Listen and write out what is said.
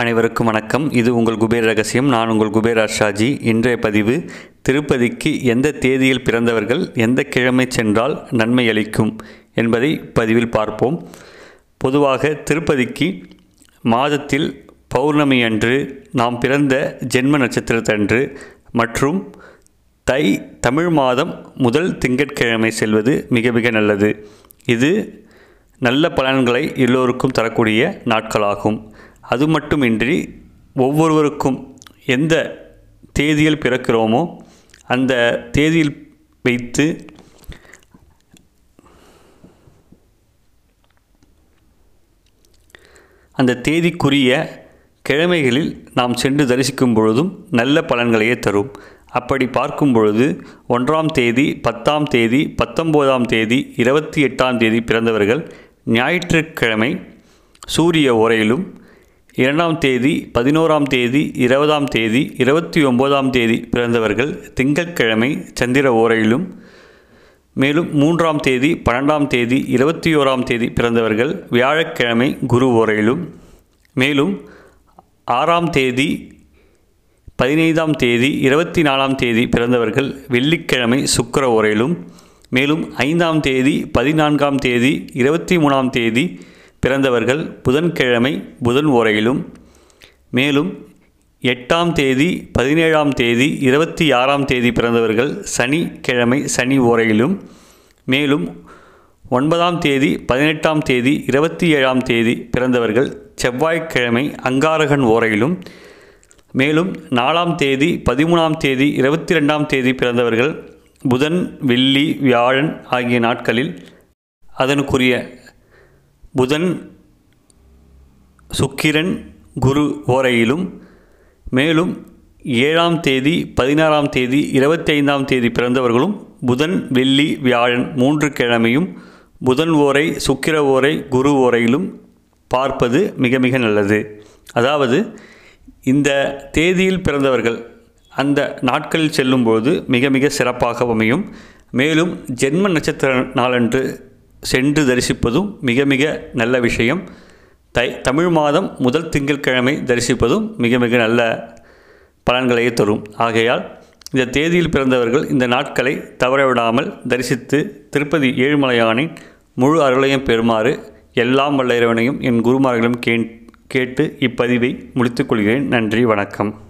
அனைவருக்கும் வணக்கம். இது உங்கள் குபேர் ரகசியம். நான் உங்கள் குபேர் அர்ஷாஜி இன்றைய பதிவு திருப்பதிக்கு எந்த தேதியில் பிறந்தவர்கள் எந்த கிழமை சென்றால் நன்மை அளிக்கும் என்பதை பதிவில் பார்ப்போம். பொதுவாக திருப்பதிக்கு மாதத்தில் பௌர்ணமி அன்று நாம் பிறந்த ஜென்ம நட்சத்திரத்தன்று மற்றும் தை தமிழ் மாதம் முதல் திங்கட்கிழமை செல்வது மிக மிக நல்லது. இது நல்ல பலன்களை எல்லோருக்கும் தரக்கூடிய நாட்களாகும். அது மட்டுமின்றி ஒவ்வொருவருக்கும் எந்த தேதியில் பிறக்கிறோமோ அந்த தேதியில் வைத்து அந்த தேதிக்குரிய கிழமைகளில் நாம் சென்று தரிசிக்கும் பொழுதும் நல்ல பலன்களையே தரும். அப்படி பார்க்கும் பொழுது ஒன்றாம் தேதி பத்தாம் தேதி பத்தொம்போதாம் தேதி இருபத்தி எட்டாம் தேதி பிறந்தவர்கள் ஞாயிற்றுக்கிழமை சூரிய உரையிலும் இரண்டாம் தேதி பதினோராம் தேதி இருபதாம் தேதி இருபத்தி ஒம்போதாம் தேதி பிறந்தவர்கள் திங்கட்கிழமை சந்திர ஓரையிலும் மேலும் மூன்றாம் தேதி பன்னெண்டாம் தேதி இருபத்தி ஓராம் தேதி பிறந்தவர்கள் வியாழக்கிழமை குரு ஓரையிலும் மேலும் ஆறாம் தேதி பதினைந்தாம் தேதி இருபத்தி நாலாம் தேதி பிறந்தவர்கள் வெள்ளிக்கிழமை சுக்கர ஓரையிலும் மேலும் ஐந்தாம் தேதி பதினான்காம் தேதி இருபத்தி மூணாம் தேதி பிறந்தவர்கள் புதன்கிழமை புதன் ஓரையிலும் மேலும் எட்டாம் தேதி பதினேழாம் தேதி இருபத்தி ஆறாம் தேதி பிறந்தவர்கள் சனிக்கிழமை சனி ஓரையிலும் மேலும் ஒன்பதாம் தேதி பதினெட்டாம் தேதி இருபத்தி ஏழாம் தேதி பிறந்தவர்கள் செவ்வாய்க்கிழமை அங்காரகன் ஓரையிலும் மேலும் நாலாம் தேதி பதிமூணாம் தேதி இருபத்தி ரெண்டாம் தேதி பிறந்தவர்கள் புதன் வெள்ளி வியாழன் ஆகிய நாட்களில் அதனுக்குரிய புதன் சுக்கிரன் குரு ஓரையிலும் மேலும் ஏழாம் தேதி பதினாறாம் தேதி இருபத்தி ஐந்தாம் தேதி பிறந்தவர்களும் புதன் வெள்ளி வியாழன் மூன்று கிழமையும் புதன் ஓரை சுக்கிர ஓரை குரு ஓரையிலும் பார்ப்பது மிக மிக நல்லது. அதாவது இந்த தேதியில் பிறந்தவர்கள் அந்த நாட்களில் செல்லும்போது மிக மிக சிறப்பாக அமையும். மேலும் ஜென்ம நட்சத்திர நாளன்று சென்று தரிசிப்பதும் மிக மிக நல்ல விஷயம். தை தமிழ் மாதம் முதல் திங்கட்கிழமை தரிசிப்பதும் மிக மிக நல்ல பலன்களையே தரும். ஆகையால் இந்த தேதியில் பிறந்தவர்கள் இந்த நாட்களை தவறவிடாமல் தரிசித்து திருப்பதி ஏழுமலையானின் முழு அருளையும் பெறுமாறு எல்லாம் வல்ல இறைவனையும் என் குருமார்களும் கேட்டு இப்பதிவை முடித்துக்கொள்கிறேன் நன்றி வணக்கம்.